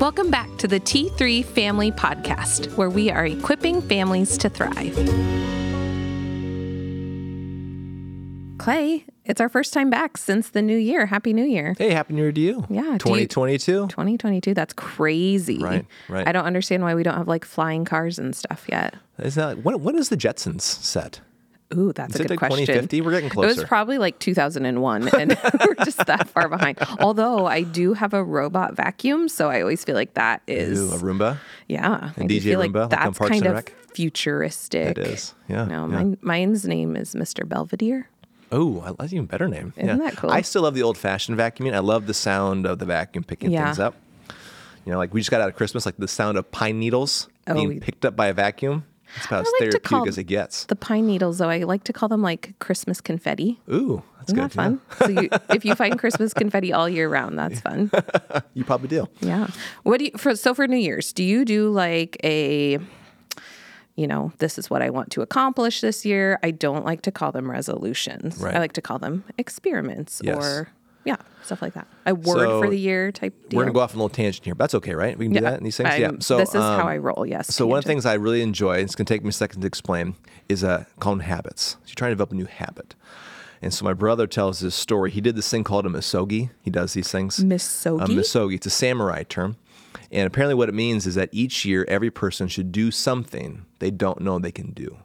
Welcome back to the T3 Family Podcast, where we are equipping families to thrive. Clay, it's our first time back since the new year. Happy New Year. Hey, happy New Year to you. Yeah, do you- 2022. 2022, that's crazy. Right, right. I don't understand why we don't have like flying cars and stuff yet. Is that when, when is the Jetsons set? Ooh, that's Is a good like question. 2050? We're getting closer. It was probably like 2001, and we're just that far behind. Although I do have a robot vacuum, so I always feel like that is, Ooh, a Roomba? yeah. I A do DJ feel like Roomba, like that's Parks kind of Rec? futuristic. It is. Yeah. No, yeah. mine, mine's name is Mr. Belvedere. Oh, I- that's even better name. Isn't yeah. that cool? I still love the old fashioned vacuuming. I love the sound of the vacuum picking Yeah. things up. You know, like we just got out of Christmas, like the sound of pine needles Oh, being picked up by a vacuum. It's about as I like to therapeutic call as it gets. The pine needles, though, I like to call them like Christmas confetti. Ooh, that's Isn't good. that fun? so you, if you find Christmas confetti all year round, that's fun. Yeah. You probably do. Yeah. What do you for so for New Year's, do you do like a you know, this is what I want to accomplish this year. I don't like to call them resolutions. Right. I like to call them experiments Yes. or yeah, stuff like that. A word So, for the year type deal. We're gonna go off on a little tangent here, but that's okay, right? We can do that in these things. yeah. I'm- So this is how um, I roll. Yes. So one of the things I really enjoy, and it's going to take me a second to explain, is uh, called habits. So you're trying to develop a new habit. And so my brother tells this story. He did this thing called a misogi. He does these things. Misogi? A misogi. It's a samurai term. And apparently what it means is that each year, every person should do something they don't know they can do.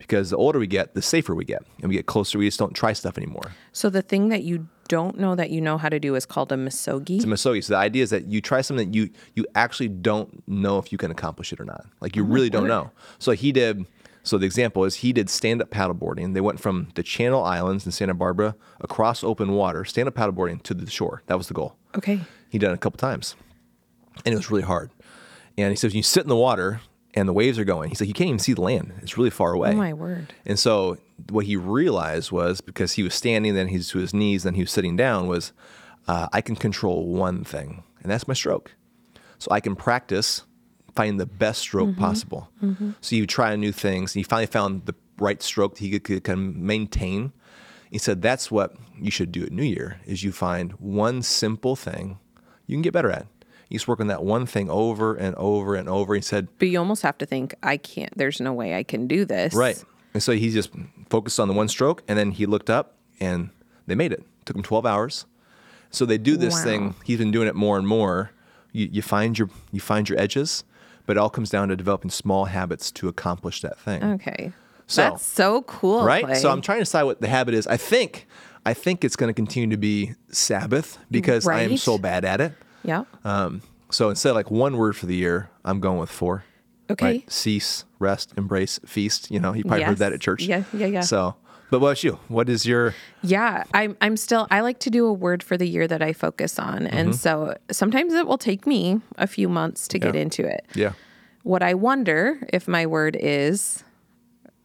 Because the older we get, the safer we get. And we get closer, we just don't try stuff anymore. So the thing that you don't know that you know how to do is called a misogi. It's a misogi. So the idea is that you try something that you you actually don't know if you can accomplish it or not. Like you oh really don't know. So he did. So the example is he did stand up paddleboarding. They went from the Channel Islands in Santa Barbara across open water, stand up paddleboarding to the shore. That was the goal. okay. He did it a couple times, and it was really hard. And he says, when you sit in the water and the waves are going. He's like, you can't even see the land. It's really far away. Oh my word. And so what he realized was because he was standing, then he's to his knees, then he was sitting down, was uh, I can control one thing, and that's my stroke. So I can practice finding the best stroke possible. So you try new things, and he finally found the right stroke that he could, could kind of maintain. He said that's what you should do at New Year is you find one simple thing you can get better at. You just work on that one thing over and over and over. He said, But you almost have to think, I can't, there's no way I can do this. Right. And so he just focused on the one stroke and then he looked up and they made it. Took him 12 hours. So they do this Wow. thing. He's been doing it more and more. You, you find your you find your edges, but it all comes down to developing small habits to accomplish that thing. Okay. So- That's so cool. right? Clay. So I'm trying to decide what the habit is. I think I think it's going to continue to be Sabbath because I am so bad at it. Yeah. Um, so instead of like one word for the year, I'm going with four. Okay. Right? Cease, rest, embrace, feast. You know, you probably heard that at church. Yeah, yeah, yeah. So, but what about you? What is your Yeah, I'm I'm still I like to do a word for the year that I focus on. And so sometimes it will take me a few months to get Mm-hmm. Into it. yeah? What I wonder if my word is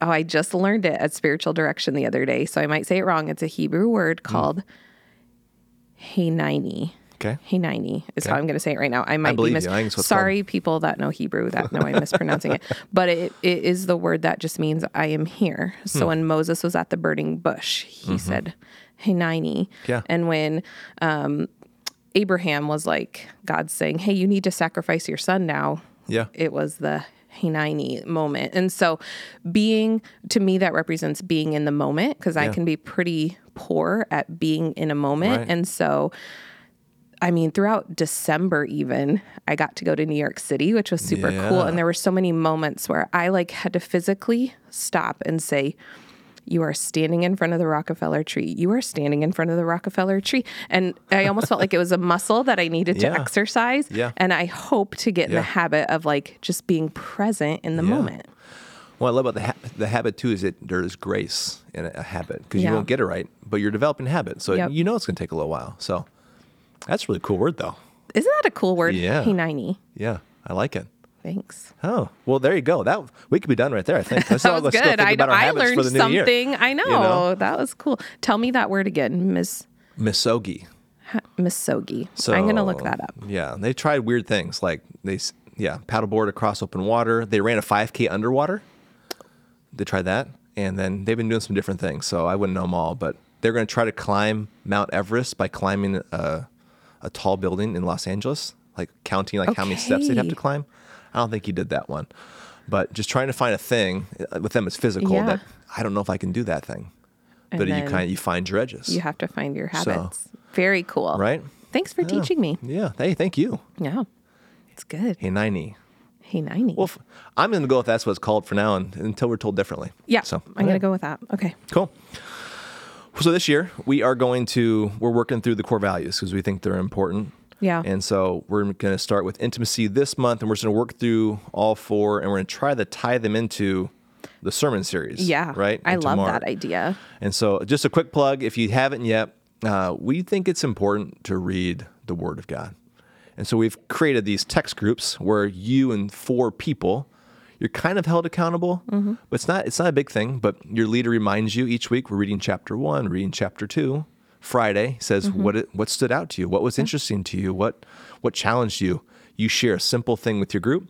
Oh, I just learned it at spiritual direction the other day, so I might say it wrong. It's a Hebrew word called Mm. called Okay. Hanini is how I'm going to say it right now. I might be believe mis- you. I sorry, people that know Hebrew that know I'm mispronouncing it, but it, it is the word that just means I am here. Hmm. So when Moses was at the burning bush, he said Hey, Mm-hmm. Yeah. and when um, Abraham was like God saying, "Hey, you need to sacrifice your son now," Yeah. it was the Hinani moment. And so being to me that represents being in the moment because I can be pretty poor at being in a moment. Right. And so I mean throughout December even I got to go to New York City, which was super cool and there were so many moments where I like had to physically stop and say you are standing in front of the Rockefeller tree. You are standing in front of the Rockefeller tree. And I almost felt like it was a muscle that I needed to Yeah. exercise. Yeah. And I hope to get in the habit of like just being present in the Yeah. moment. What I love about the ha- the habit too is that there is grace in a, a habit because Yeah. you won't get it right, but you're developing habit, so Yep. you know it's going to take a little while. So that's a really cool word, though. Isn't that a cool word? Yeah. P ninety. Yeah, I like it. Thanks. Oh well, there you go. That we could be done right there. I think. That was let's good. I, I learned for the new year. something. I know. know? That was cool. Tell me that word again, Miss Misogi. Misogi. So I'm going to look that up. Yeah, they tried weird things like they, yeah, paddleboard across open water. They ran a 5K underwater. They tried that, and then they've been doing some different things. So I wouldn't know them all, but they're going to try to climb Mount Everest by climbing a, a tall building in Los Angeles. like counting like how many steps they'd have to climb. I don't think he did that one, but just trying to find a thing uh, with them it's physical Yeah. that I don't know if I can do that thing. And but you kind you find your edges, You have to find your So- habits. Very cool. right? Thanks for teaching me. Yeah. Hey, thank you. Yeah. It's good. Hey, ninety. Hey, 90. Well, f- I'm going to go with that's what it's called for now and, until we're told differently. yeah. So I'm going to go with that. Okay. Cool. So this year we are going to we're working through the core values because we think they're important. Yeah. And so we're going to start with intimacy this month, and we're just going to work through all four, and we're going to try to tie them into the sermon series. Yeah. Right. I love Mark. that idea. And so, just a quick plug if you haven't yet, uh, we think it's important to read the Word of God. And so, we've created these text groups where you and four people, you're kind of held accountable, Mm-hmm. but it's not, it's not a big thing. But your leader reminds you each week we're reading chapter one, reading chapter two. Friday says Mm-hmm. what it, what stood out to you, what was interesting to you, what what challenged you. You share a simple thing with your group,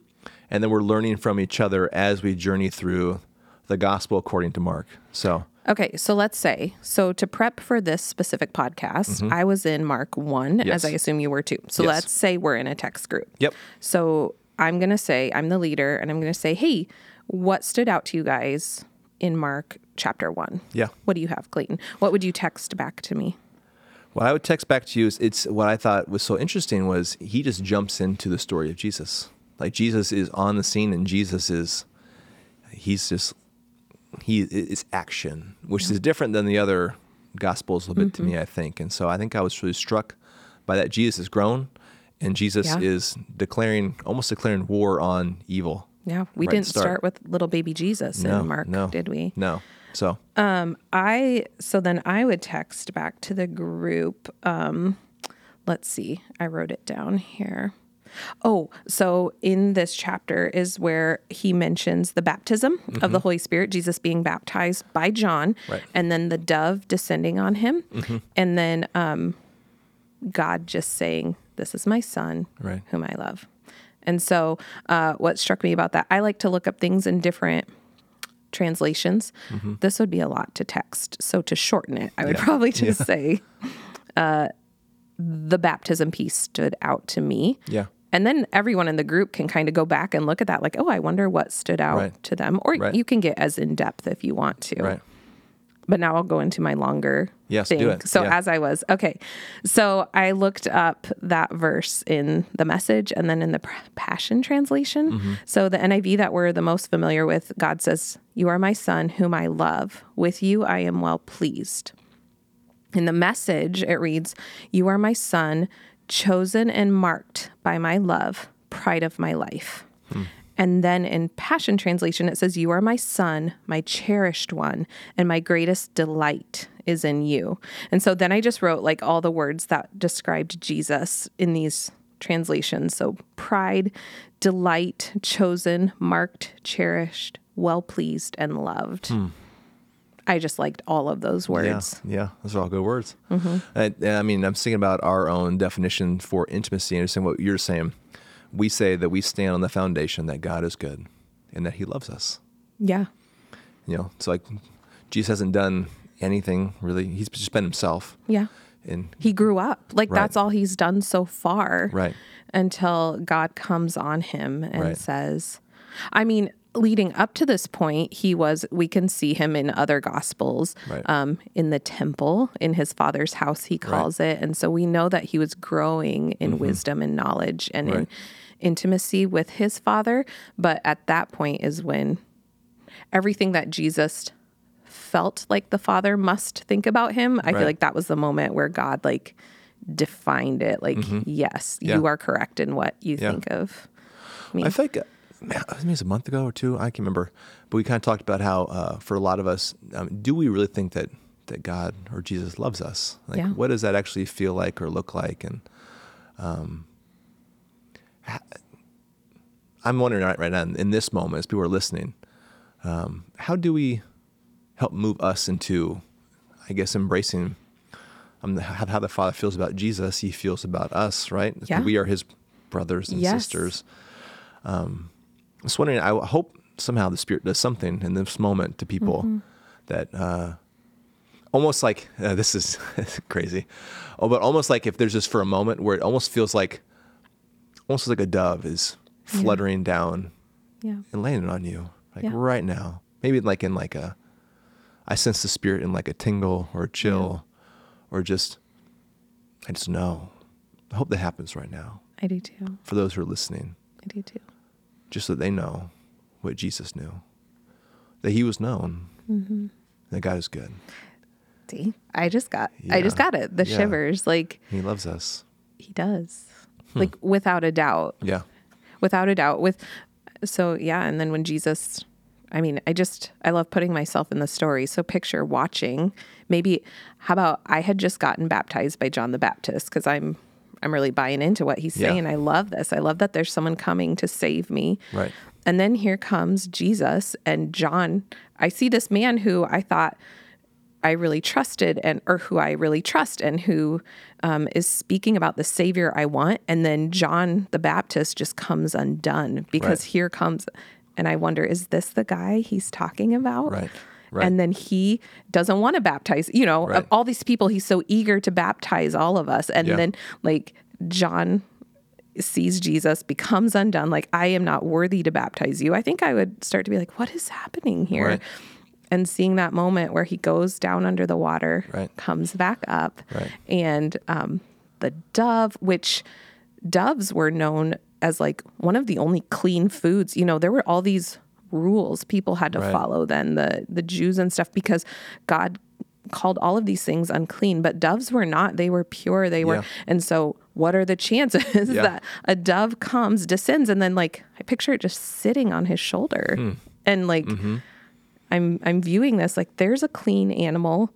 and then we're learning from each other as we journey through the gospel according to Mark. So Okay, so let's say, so to prep for this specific podcast, I was in Mark 1, Mm-hmm. Yes. as I assume you were too. So Yes. let's say we're in a text group. Yep. So I'm going to say, I'm the leader, and I'm going to say, hey, what stood out to you guys in Mark chapter 1? Yeah. What do you have, Clayton? What would you text back to me? What I would text back to you is it's what I thought was so interesting was he just jumps into the story of Jesus. Like Jesus is on the scene and Jesus is he's just he is action, which is different than the other gospels a little bit to me, mm-hmm. I think. And so I think I was really struck by that Jesus is grown and Jesus Yeah. is declaring almost declaring war on evil. Yeah, we Right, didn't start. start. with little baby Jesus No, in Mark, no, did we? No. So um, I so then I would text back to the group. Um, let's see, I wrote it down here. Oh, so in this chapter is where he mentions the baptism of the Holy Spirit, Jesus being baptized by John, Right. and then the dove descending on him, and then um, God just saying, "This is my son, Right. whom I love." And so, uh, what struck me about that, I like to look up things in different translations. This would be a lot to text. So to shorten it, I would Yeah. probably just say uh, the baptism piece stood out to me. yeah. And then everyone in the group can kind of go back and look at that, like, oh, I wonder what stood out Right. to them. Or Right. you can get as in depth if you want to. Right. But now I'll go into my longer Yes, thing. do it. So Yeah. as I was okay, so I looked up that verse in the message and then in the Passion translation. Mm-hmm. So the NIV that we're the most familiar with, God says, "You are my son, whom I love. With you I am well pleased." In the message, it reads, "You are my son, chosen and marked by my love, pride of my life." And then in Passion Translation, it says, You are my son, my cherished one, and my greatest delight is in you. And so then I just wrote like all the words that described Jesus in these translations. So pride, delight, chosen, marked, cherished, well pleased, and loved. I just liked all of those words. Yeah, yeah, those are all good words. Mm-hmm. I, I mean, I'm thinking about our own definition for intimacy and understand what you're saying. We say that we stand on the foundation that God is good and that He loves us. Yeah. You know, it's like Jesus hasn't done anything really. He's just been Himself. Yeah. And He grew up. Like Right. that's all he's done so far. Right. Until God comes on him and Right. says, I mean, leading up to this point, he was, we can see him in other gospels, Right. um, in the temple, in his father's house, he calls it. And so we know that he was growing in wisdom and knowledge and in Mm-hmm. Right. Intimacy with his father. But at that point is when everything that Jesus felt like the father must think about him i Right. feel like that was the moment where god like defined it like yes Mm-hmm. Yeah. you are correct in what you Yeah. think of me I think, man, I think it was a month ago or two. I can't remember, but we kind of talked about how, uh, for a lot of us, um, do we really think that that God or Jesus loves us? Like, Yeah. what does that actually feel like or look like? And um, I'm wondering right, right now in this moment, as people are listening, um, how do we help move us into, I guess, embracing um, how, how the Father feels about Jesus, He feels about us, right? Yeah. We are His brothers and Yes. sisters. Um, I was wondering. I hope somehow the Spirit does something in this moment to people Mm-hmm. that uh, almost like uh, this is crazy, oh, but almost like if there's just for a moment where it almost feels like almost like a dove is fluttering down Yeah. and landing on you, like Yeah. right now. Maybe like in like a, I sense the spirit in like a tingle or a chill, or just, I just know. I hope that happens right now I do too. for those who are listening, I do too. just so that they know what Jesus knew, that He was known, Mm-hmm. that God is good, See, I just got, I just got it. The Yeah. shivers, like He loves us. he does, Hmm. like without a doubt. Yeah, without a doubt with so yeah and then when jesus i mean i just i love putting myself in the story so picture watching maybe how about i had just gotten baptized by john the baptist because i'm i'm really buying into what he's Yeah. saying i love this i love that there's someone coming to save me right. and then here comes Jesus and John. I see this man who I thought I really trusted and or who I really trust and who um, is speaking about the Savior I want. And then John the Baptist just comes undone because Right. here comes and I wonder, is this the guy he's talking about? Right. Right. And then he doesn't want to baptize, you know, Right. all these people, he's so eager to baptize all of us. And Yeah. then like John sees Jesus, becomes undone, like, I am not worthy to baptize you, I think I would start to be like, what is happening here? Right. And seeing that moment where he goes down under the water, Right. comes back up, Right. and um, the dove, which doves were known as like one of the only clean foods. You know, there were all these rules people had to Right. follow then, the the Jews and stuff, because God called all of these things unclean, but doves were not. They were pure. They were, Yeah. and so what are the chances Yeah. that a dove comes, descends, and then like I picture it just sitting on his shoulder, Hmm. and like Mm-hmm. I'm I'm viewing this like there's a clean animal.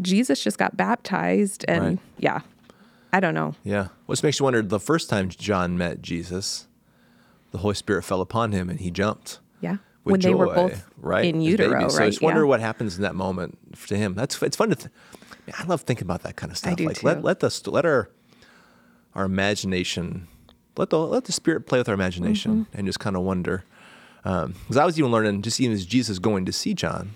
Jesus just got baptized, and Right. yeah, I don't know. Yeah. Which makes you wonder the first time John met Jesus, the Holy Spirit fell upon him and he jumped. Yeah, with when they were both right in utero, babies. So? I just wonder yeah. what happens in that moment to him. That's it's fun to. Th- Man, I love thinking about that kind of stuff. do like too. let let the let our our imagination let the let the spirit play with our imagination Mm-hmm. and just kind of wonder. Um, because I was even learning, just even as Jesus going to see John,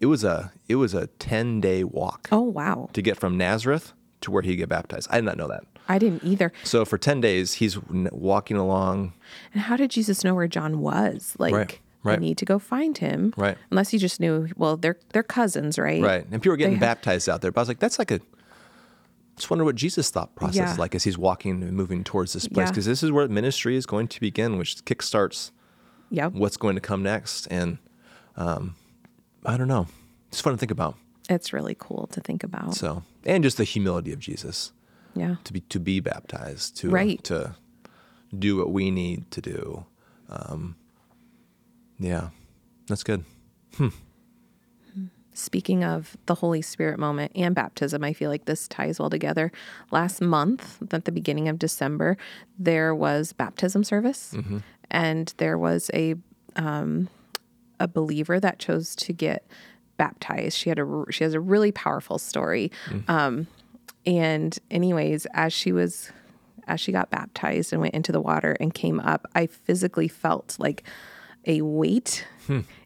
it was a it was a ten day walk Oh wow, to get from Nazareth to where he get baptized. I did not know that. I didn't either. So for ten days, he's walking along. And how did Jesus know where John was? Like, Right, I right. need to go find him. Right. Unless he just knew. Well, they're they're cousins, right? Right. And people were getting They- baptized out there. But I was like, that's like a. Just wonder what Jesus' thought process Yeah. is like as he's walking and moving towards this place. Yeah. Because this is where ministry is going to begin, which kickstarts Yep. what's going to come next. And um, I don't know. It's fun to think about. It's really cool to think about. So, and just the humility of Jesus yeah. to be to be baptized, to Right. to do what we need to do. Um, yeah, that's good. Speaking of the Holy Spirit moment and baptism, I feel like this ties well together. Last month, at the beginning of December, there was baptism service, and there was a um, a believer that chose to get baptized. She had a she has a really powerful story. Um, and anyways, as she was as she got baptized and went into the water and came up, I physically felt like a weight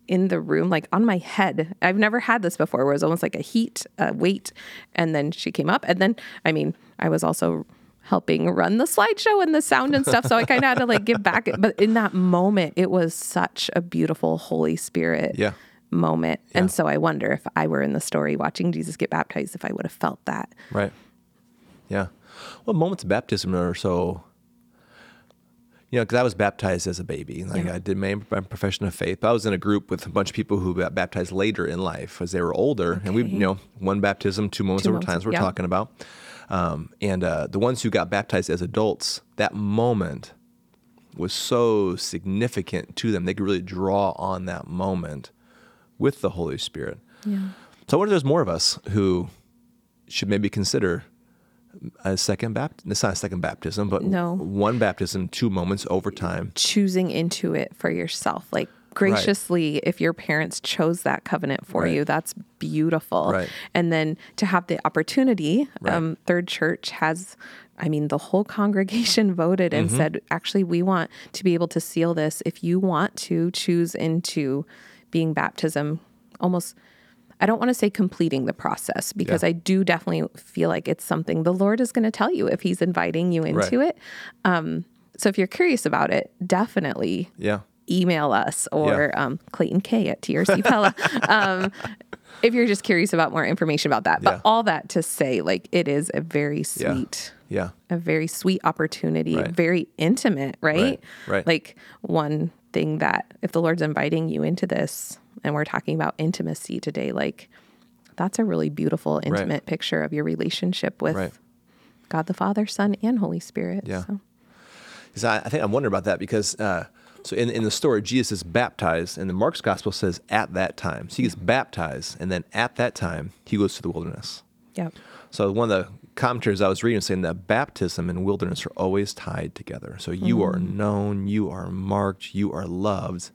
in the room, like on my head. I've never had this before, where it was almost like a heat, a weight. And then she came up. And then, I mean, I was also helping run the slideshow and the sound and stuff. So I kind of had to like give back. But in that moment, it was such a beautiful Holy Spirit Yeah. moment. Yeah. And so I wonder if I were in the story watching Jesus get baptized, if I would have felt that. Right. Yeah. Well, moments of baptism are so, you know, because I was baptized as a baby. Like Yeah. I did my, my profession of faith. But I was in a group with a bunch of people who got baptized later in life as they were older. And we, you know, one baptism, two moments Two over moments, times we're talking about. Um, and uh, the ones who got baptized as adults, that moment was so significant to them. They could really draw on that moment with the Holy Spirit. Yeah. So I wonder if there's more of us who should maybe consider a second baptism. It's not a second baptism, but No. one baptism, two moments over time. choosing into it for yourself. Like graciously, if your parents chose that covenant for Right. you, that's beautiful. Right. And then to have the opportunity, Right. um, Third Church has, I mean, the whole congregation voted Mm-hmm. and said, actually, we want to be able to seal this. If you want to choose into being baptism, almost. I don't want to say completing the process because Yeah. I do definitely feel like it's something the Lord is going to tell you if He's inviting you into Right. it So if you're curious about it, definitely Yeah. Email us or um, Clayton K at TRC Pella. um, if you're just curious about more information about that. But Yeah. all that to say, like, it is a very sweet, Yeah. a very sweet opportunity, Right. very intimate, right? Right, right. Like, one thing that if the Lord's inviting you into this, and we're talking about intimacy today, like, that's a really beautiful, intimate picture of your relationship with Right. God the Father, Son, and Holy Spirit. Yeah. So, I, I think I'm wondering about that because uh, so in in the story Jesus is baptized, and the Mark's gospel says at that time. So he gets baptized, and then at that time he goes to the wilderness. yeah. So one of the commentaries I was reading was saying that baptism and wilderness are always tied together. So you are mm-hmm. known, you are marked, you are loved.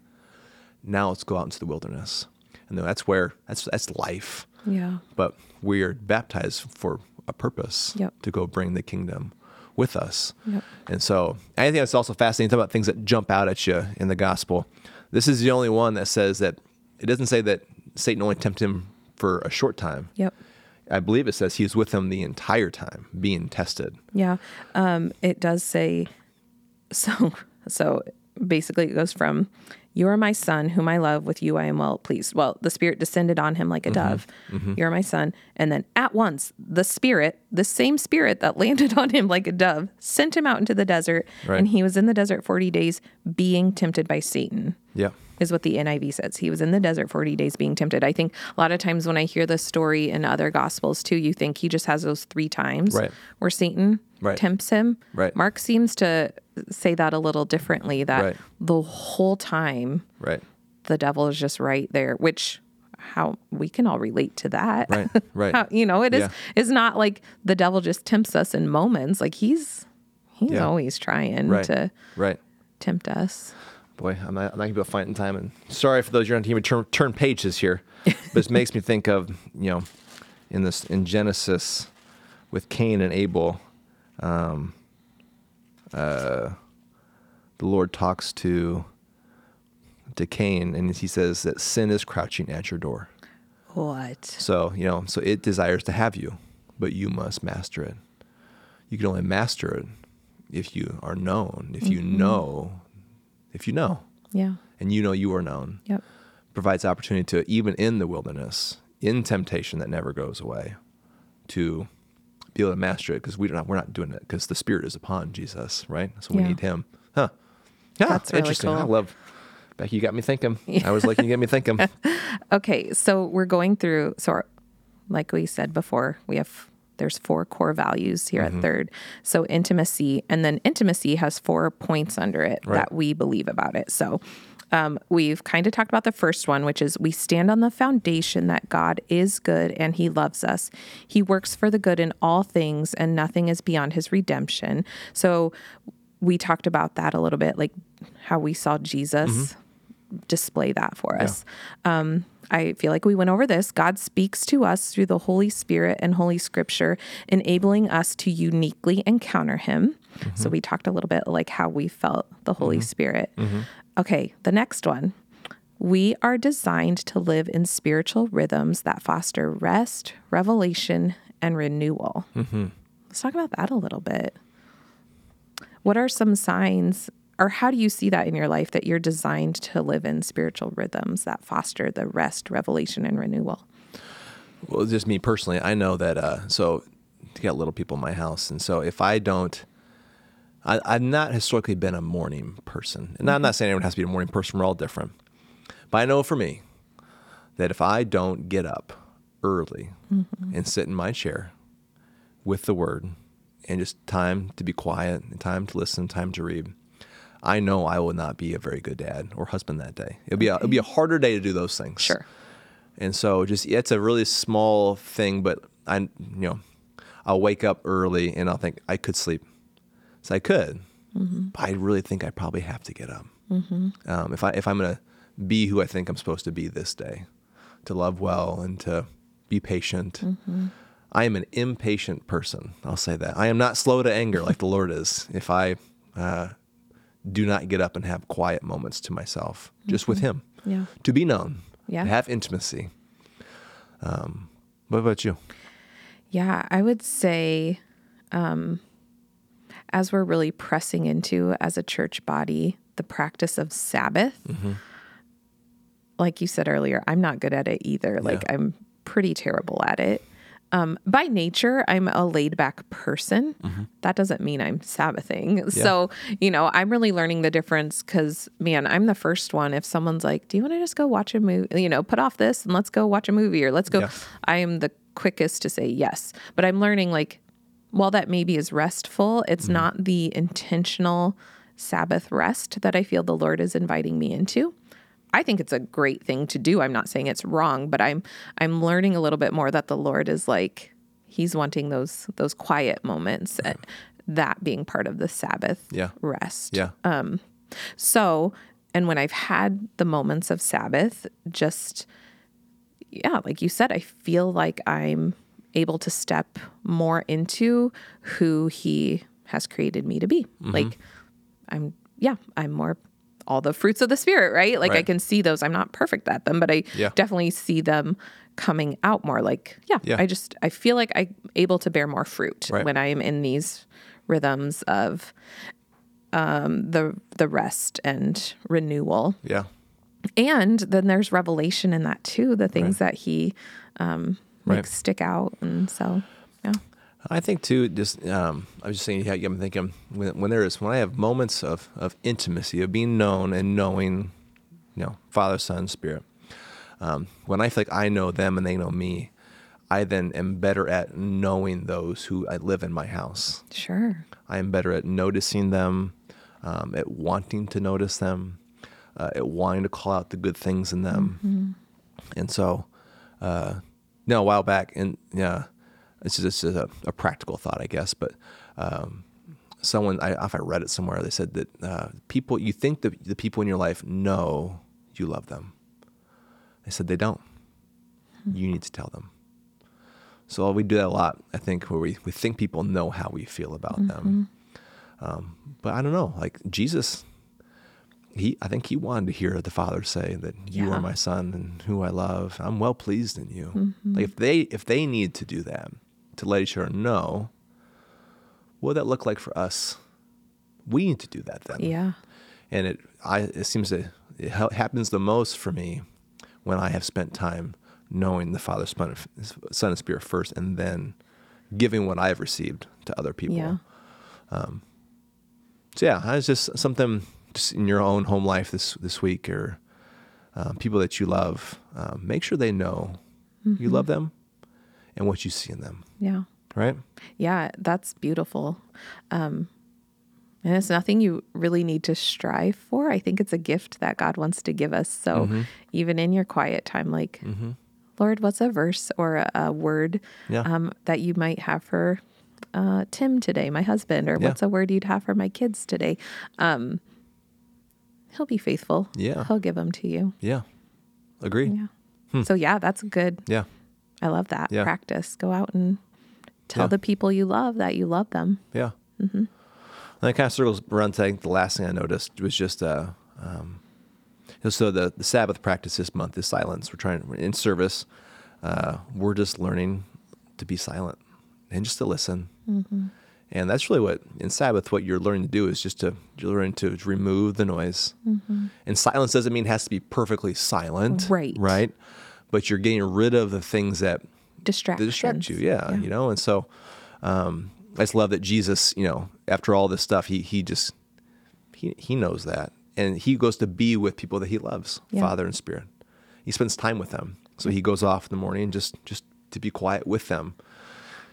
Now let's go out into the wilderness, and that's where that's that's life. Yeah. But we are baptized for a purpose Yep. to go bring the kingdom with us. Yep. And so I think it's also fascinating to talk about things that jump out at you in the gospel. This is the only one that says that it doesn't say that Satan only tempted him for a short time. Yep. I believe it says he was with him the entire time being tested. Yeah. Um, it does say so so basically it goes from you are my son whom I love with you I am well pleased. Well, the spirit descended on him like a Mm-hmm. dove. You're my son. And then at once the spirit, the same spirit that landed on him like a dove, sent him out into the desert Right. and he was in the desert 40 days being tempted by Satan Yeah. Is what the NIV says. He was in the desert 40 days being tempted. I think a lot of times when I hear this story in other gospels too, you think he just has those three times Right. where Satan Right. tempts him. Right. Mark seems to say that a little differently that Right. the whole time Right. the devil is just right there, which how we can all relate to that. Right. Right. How- you know, it is Yeah. it's not like the devil just tempts us in moments. Like he's he's Yeah. always trying Right. to Right. tempt us. Boy, I'm not, I'm not gonna be able to find it in time. And sorry for those you're on team turn, turn pages here, but it makes me think of you know, in this in Genesis, with Cain and Abel, um, uh, the Lord talks to to Cain, and he says that sin is crouching at your door. What? So you know, so it desires to have you, but you must master it. You can only master it if you are known, if you know, if you know Yeah. and you know you are known Yep. provides opportunity to even in the wilderness in temptation that never goes away to be able to master it because we don't we're not doing it because the spirit is upon jesus right so we Yeah. need him huh yeah That's really interesting i cool. love becky you got me thinking i was like you get me thinking Okay, so we're going through. So, our- like we said before, we have there's four core values here Mm-hmm. at Third. So intimacy, and then intimacy has four points under it Right. that we believe about it. So. Um, we've kind of talked about the first one, which is we stand on the foundation that God is good and he loves us. He works for the good in all things and nothing is beyond his redemption. So we talked about that a little bit, like how we saw Jesus Mm-hmm. Display that for us. Um, I feel like we went over this. God speaks to us through the Holy Spirit and Holy Scripture, enabling us to uniquely encounter Him. Mm-hmm. So we talked a little bit like how we felt the Holy mm-hmm. Spirit. Mm-hmm. Okay, the next one. We are designed to live in spiritual rhythms that foster rest, revelation, and renewal. Let's talk about that a little bit. What are some signs, or how do you see that in your life that you're designed to live in spiritual rhythms that foster the rest, revelation, and renewal? well just me personally i know that uh so I got little people in my house and so if i don't I, I've not historically been a morning person. And I'm not saying everyone has to be a morning person. We're all different. But I know for me that if I don't get up early and sit in my chair with the word and just time to be quiet and time to listen, time to read, I know I will not be a very good dad or husband that day. It'll be a, it'll be a harder day to do those things. Sure. And so just it's a really small thing, but I you know I'll wake up early and I'll think I could sleep. So I could, but I really think I probably have to get up. Um, if I if I'm gonna be who I think I'm supposed to be this day, to love well and to be patient. I am an impatient person. I'll say that. I am not slow to anger like the Lord is. If I uh, do not get up and have quiet moments to myself, just with Him, Yeah. to be known, Yeah. to have intimacy. Um, what about you? Yeah, I would say, um, as we're really pressing into as a church body the practice of Sabbath, like you said earlier, I'm not good at it either. Like I'm pretty terrible at it. Um, by nature, I'm a laid back person. That doesn't mean I'm Sabbathing. So, you know, I'm really learning the difference because, man, I'm the first one. If someone's like, Do you want to just go watch a movie? You know, put off this and let's go watch a movie or let's go. Yeah. I am the quickest to say yes. But I'm learning, like, while that maybe is restful, it's not the intentional Sabbath rest that I feel the Lord is inviting me into. I think it's a great thing to do. I'm not saying it's wrong, but I'm I'm learning a little bit more that the Lord is like he's wanting those those quiet moments and that being part of the Sabbath Yeah. rest. Yeah. Um So, and when I've had the moments of Sabbath, just, yeah, like you said, I feel like I'm able to step more into who He has created me to be. Mm-hmm. Like, I'm, yeah, I'm more all the fruits of the Spirit, right? Like, I can see those. I'm not perfect at them, but I Yeah. definitely see them coming out more. Like, yeah, Yeah. I just, I feel like I'm able to bear more fruit Right. when I am in these rhythms of um, the the rest and renewal. Yeah. And then there's revelation in that too, the things that he um like Right. stick out and so yeah. I think too. Just um, I was just saying. Yeah, I'm thinking when, when there is when I have moments of of intimacy of being known and knowing, you know, Father, Son, Spirit. Um, when I feel like I know them and they know me, I then am better at knowing those who I live in my house. Sure. I am better at noticing them, um, at wanting to notice them, uh, at wanting to call out the good things in them. And so, uh, no, a while back, and yeah, this is just a, a practical thought, I guess, but um, someone, I, if I read it somewhere, they said that uh, people, you think that the people in your life know you love them. They said they don't. You need to tell them. So we do that a lot, I think, where we, we think people know how we feel about them. Um, but I don't know, like Jesus, he I think he wanted to hear the Father say that you Yeah. are my son and who I love. I'm well pleased in you. Like if they if they need to do that to let each other know, what would that look like for us? We need to do that then Yeah. and it I it seems that it ha- happens the most for me when I have spent time knowing the Father, Son, Son, and Spirit first, and then giving what I've received to other people. Yeah. So yeah, it's just something just in your own home life this this week, or uh, people that you love. Um, make sure they know you love them and what you see in them. Yeah. Right? Yeah, that's beautiful. Um and it's nothing you really need to strive for. I think it's a gift that God wants to give us. So Mm-hmm. even in your quiet time, like, Lord, what's a verse or a, a word Yeah. um, that you might have for uh, Tim today, my husband, or Yeah. what's a word you'd have for my kids today? Um, he'll be faithful. Yeah. He'll give them to you. Yeah. Agree. Yeah. So, yeah, that's good. Yeah. I love that Yeah. practice. Go out and tell Yeah. the people you love that you love them. Yeah. Mm-hmm. And it kind of circles around. I think the last thing I noticed was just uh, um, so the the Sabbath practice this month is silence. We're trying in service. Uh, we're just learning to be silent and just to listen. And that's really what in Sabbath what you're learning to do is just to you're learning to remove the noise. And silence doesn't mean it has to be perfectly silent, Right. Right. But you're getting rid of the things that Distract. distract you. Yeah, you know, and so um, I just love that Jesus, you know, after all this stuff, he he just he he knows that, and he goes to be with people that he loves, Yeah. Father and Spirit. He spends time with them, so he goes off in the morning just just to be quiet with them.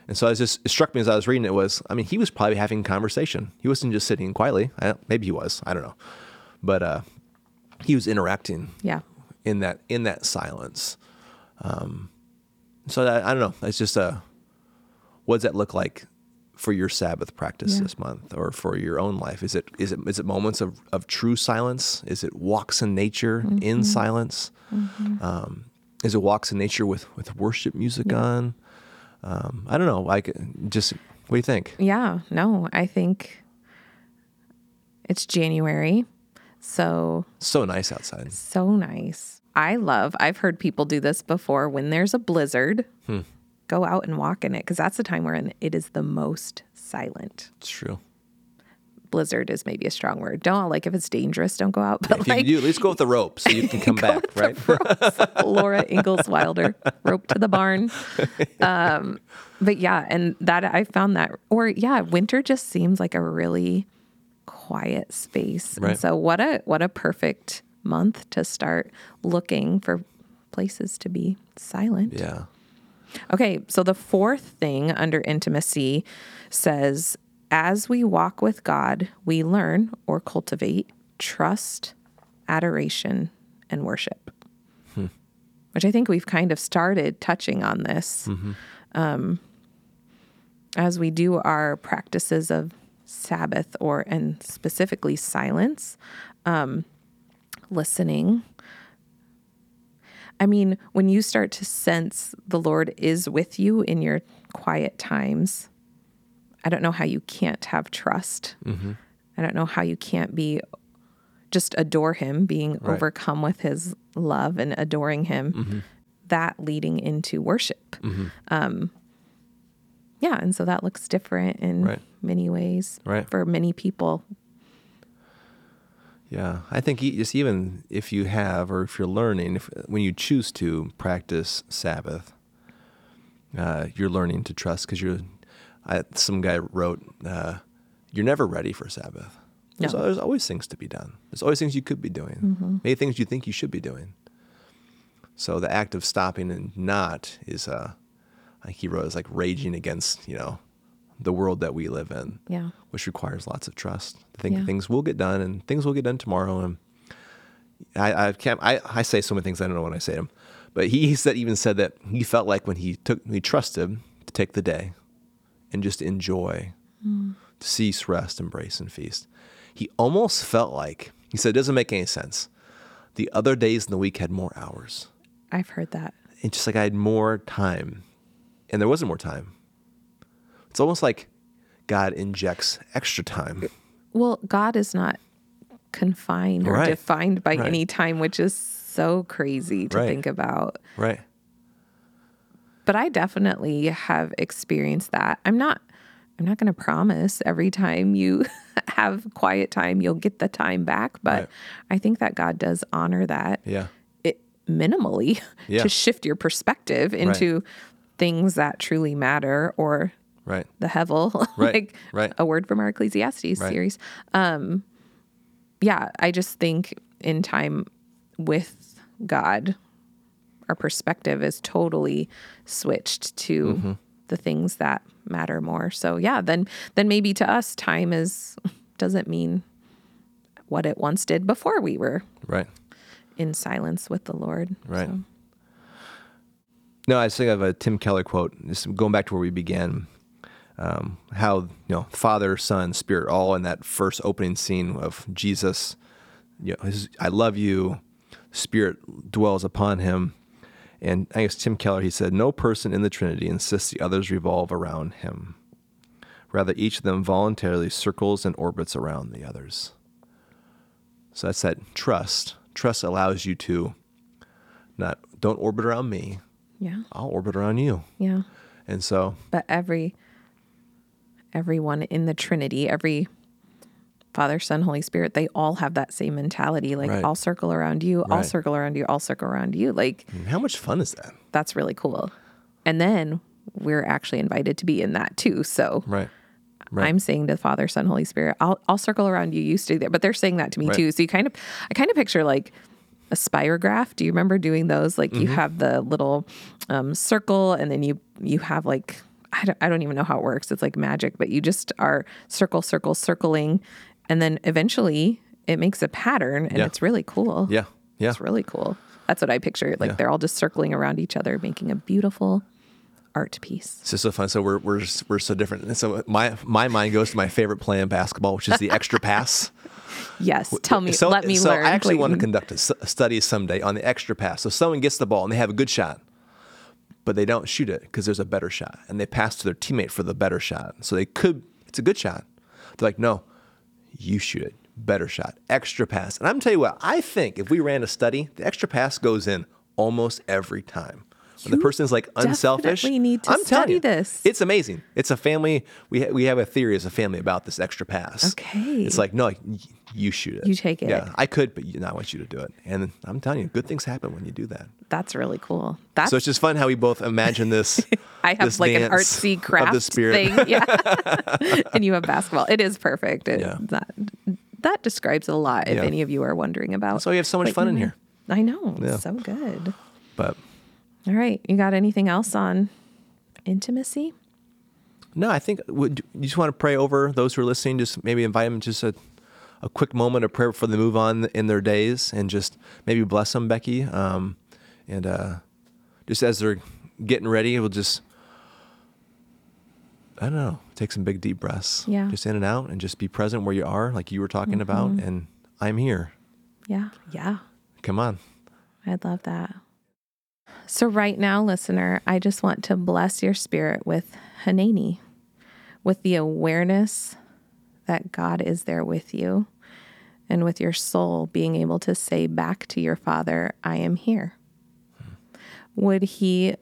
And so it just it struck me as I was reading it was, I mean, he was probably having conversation. He wasn't just sitting quietly. I don't, maybe he was. I don't know, but uh, he was interacting Yeah. in that in that silence. Um, so that, I don't know. It's just a what does that look like for your Sabbath practice Yeah. this month, or for your own life? Is it is it is it moments of of true silence? Is it walks in nature Mm-hmm. in silence? Um, is it walks in nature with with worship music on? Um, I don't know. Like just what do you think? Yeah. No, I think it's January. So, So nice outside. so nice. I love, I've heard people do this before when there's a blizzard, go out and walk in it because that's the time when it is the most silent. It's true. blizzard is maybe a strong word. Don't like if it's dangerous, don't go out. But If like you do, at least go with the rope so you can come back, right? Laura Ingalls Wilder, rope to the barn. Um, but yeah, and that I found that, or yeah, winter just seems like a really quiet space. Right. And so what a what a perfect month to start looking for places to be silent. Yeah. Okay, so the fourth thing under intimacy says, as we walk with God, we learn or cultivate trust, adoration, and worship. Which I think we've kind of started touching on this um, as we do our practices of Sabbath or, and specifically silence, um, listening, I mean, when you start to sense the Lord is with you in your quiet times, I don't know how you can't have trust. Mm-hmm. I don't know how you can't be just adore Him, being Right. overcome with His love and adoring Him. Mm-hmm. That leading into worship. Mm-hmm. Um, yeah, and so that looks different in Right. many ways Right. for many people. Yeah, I think just even if you have, or if you're learning, if when you choose to practice Sabbath, uh, you're learning to trust because you're. I, some guy wrote, uh, "You're never ready for Sabbath. There's, No. there's always things to be done. There's always things you could be doing. Maybe things you think you should be doing. So the act of stopping and not is, uh, I think he wrote, is like raging against you know, the world that we live in Yeah. which requires lots of trust. I think Yeah. things will get done, and things will get done tomorrow. And I, I can't. I, I say so many things I don't know when I say them, but he, he said even said that he felt like when he took he trusted to take the day and just enjoy, mm. to cease, rest, embrace, and feast. He almost felt like he said it doesn't make any sense. The other days in the week had more hours. I've heard that. It's just like I had more time, and there wasn't more time. It's almost like God injects extra time. Well, God is not confined or Right. defined by Right. any time, which is so crazy to Right. think about. Right. But I definitely have experienced that. I'm not I'm not going to promise every time you have quiet time you'll get the time back, but. I think that God does honor that Yeah. it minimally Yeah. to shift your perspective into things that truly matter or Right. the hevel, Right, like right. a word from our Ecclesiastes Right. series. Um, yeah, I just think in time with God, our perspective is totally switched to Mm-hmm. the things that matter more. So yeah, then then maybe to us, time is doesn't mean what it once did before we were Right. in silence with the Lord. Right. So, No, I was thinking of a Tim Keller quote. Just going back to where we began, um, how you know Father, Son, Spirit, all in that first opening scene of Jesus. You know, his, I love you. Spirit dwells upon him, and I guess Tim Keller he said, no person in the Trinity insists the others revolve around him. Rather, each of them voluntarily circles and orbits around the others. So that's that trust. Trust allows you to not don't orbit around me. yeah. I'll orbit around you. Yeah. And so, but every everyone in the trinity every father son holy spirit they all have that same mentality like Right. i'll circle around you i'll circle around you i'll circle around you like how much fun is that? that's really cool and then we're actually invited to be in that too so Right. Right. i'm saying to the father son holy spirit i'll, I'll circle around you you stay there but they're saying that to me Right. too so you kind of i kind of picture like a spirograph do you remember doing those like Mm-hmm. you have the little um, circle and then you you have like I don't, I don't even know how it works it's like magic but you just are circle circle circling and then eventually it makes a pattern and Yeah. it's really cool yeah. Yeah. it's really cool that's what i picture like Yeah. they're all just circling around each other making a beautiful art piece It's just so fun. So we're we're we're so different. And so my my mind goes to my favorite play in basketball, which is the extra pass. yes tell me so, let me so learn I actually want to conduct a study someday on the extra pass. So someone gets the ball and they have a good shot, but they don't shoot it because there's a better shot, and they pass to their teammate for the better shot. So they could. It's a good shot. They're like, no, you shoot it. Better shot. Extra pass. And I'm telling you what. I think if we ran a study, the extra pass goes in almost every time. When the person's like unselfish. definitely need to I'm telling study you, this. It's amazing. It's a family. We ha- we have a theory as a family about this extra pass. Okay. It's like no, y- you shoot it. You take it. Yeah, I could, but you, no, I want you to do it. And I'm telling you, good things happen when you do that. That's really cool. That's So it's just fun how we both imagine this. I have this like an artsy craft thing. Yeah. and you have basketball. It is perfect. It, Yeah. That that describes a lot if Yeah. any of you are wondering about. so we have so much what fun in mm-hmm. here. I know. Yeah. So good. But All right. You got anything else on intimacy? no, I think would you just want to pray over those who are listening. Just maybe invite them just a a quick moment of prayer before they move on in their days, and just maybe bless them, Becky. Um, and uh, just as they're getting ready, we'll just I don't know, take some big deep breaths. Yeah. Just in and out, and just be present where you are, like you were talking about. Mm-hmm. And I'm here. Yeah. Yeah. Come on. I'd love that. So, right now, listener, I just want to bless your spirit with Hineni, with the awareness that God is there with you, and with your soul being able to say back to your Father, I am here. Would He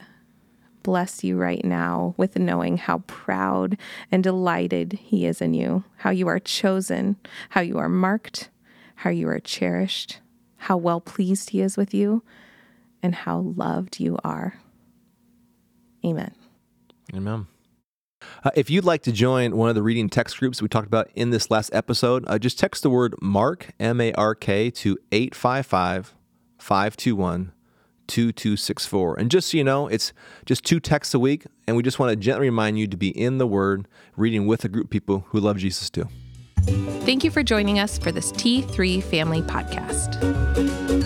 bless you right now with knowing how proud and delighted He is in you, how you are chosen, how you are marked, how you are cherished, how well pleased He is with you, and how loved you are. Amen. Amen. Uh, if you'd like to join one of the reading text groups we talked about in this last episode, uh, just text the word MARK, M A R K, to 855 521 2264. And just so you know, it's just two texts a week, and we just want to gently remind you to be in the Word, reading with a group of people who love Jesus too. Thank you for joining us for this T3 Family Podcast.